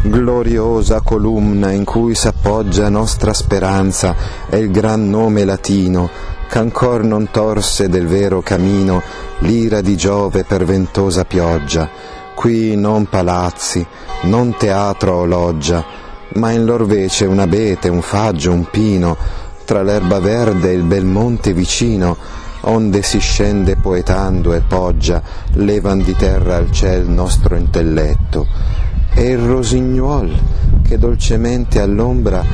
Gloriosa columna in cui s'appoggia nostra speranza è il gran nome latino, ch'ancor non torse del vero camino l'ira di Giove per ventosa pioggia. Qui non palazzi, non teatro o loggia, ma in lor vece un abete, un faggio, un pino, tra l'erba verde e il bel monte vicino, onde si scende poetando e poggia, levan di terra al ciel nostro intelletto e il rosignuol che dolcemente all'ombra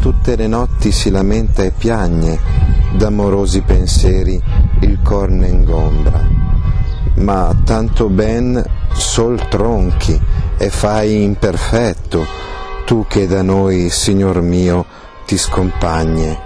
tutte le notti si lamenta e piagne, d'amorosi pensieri il corno ingombra. Ma tanto ben sol tronchi e fai imperfetto, tu che da noi, Signor mio, ti scompagne.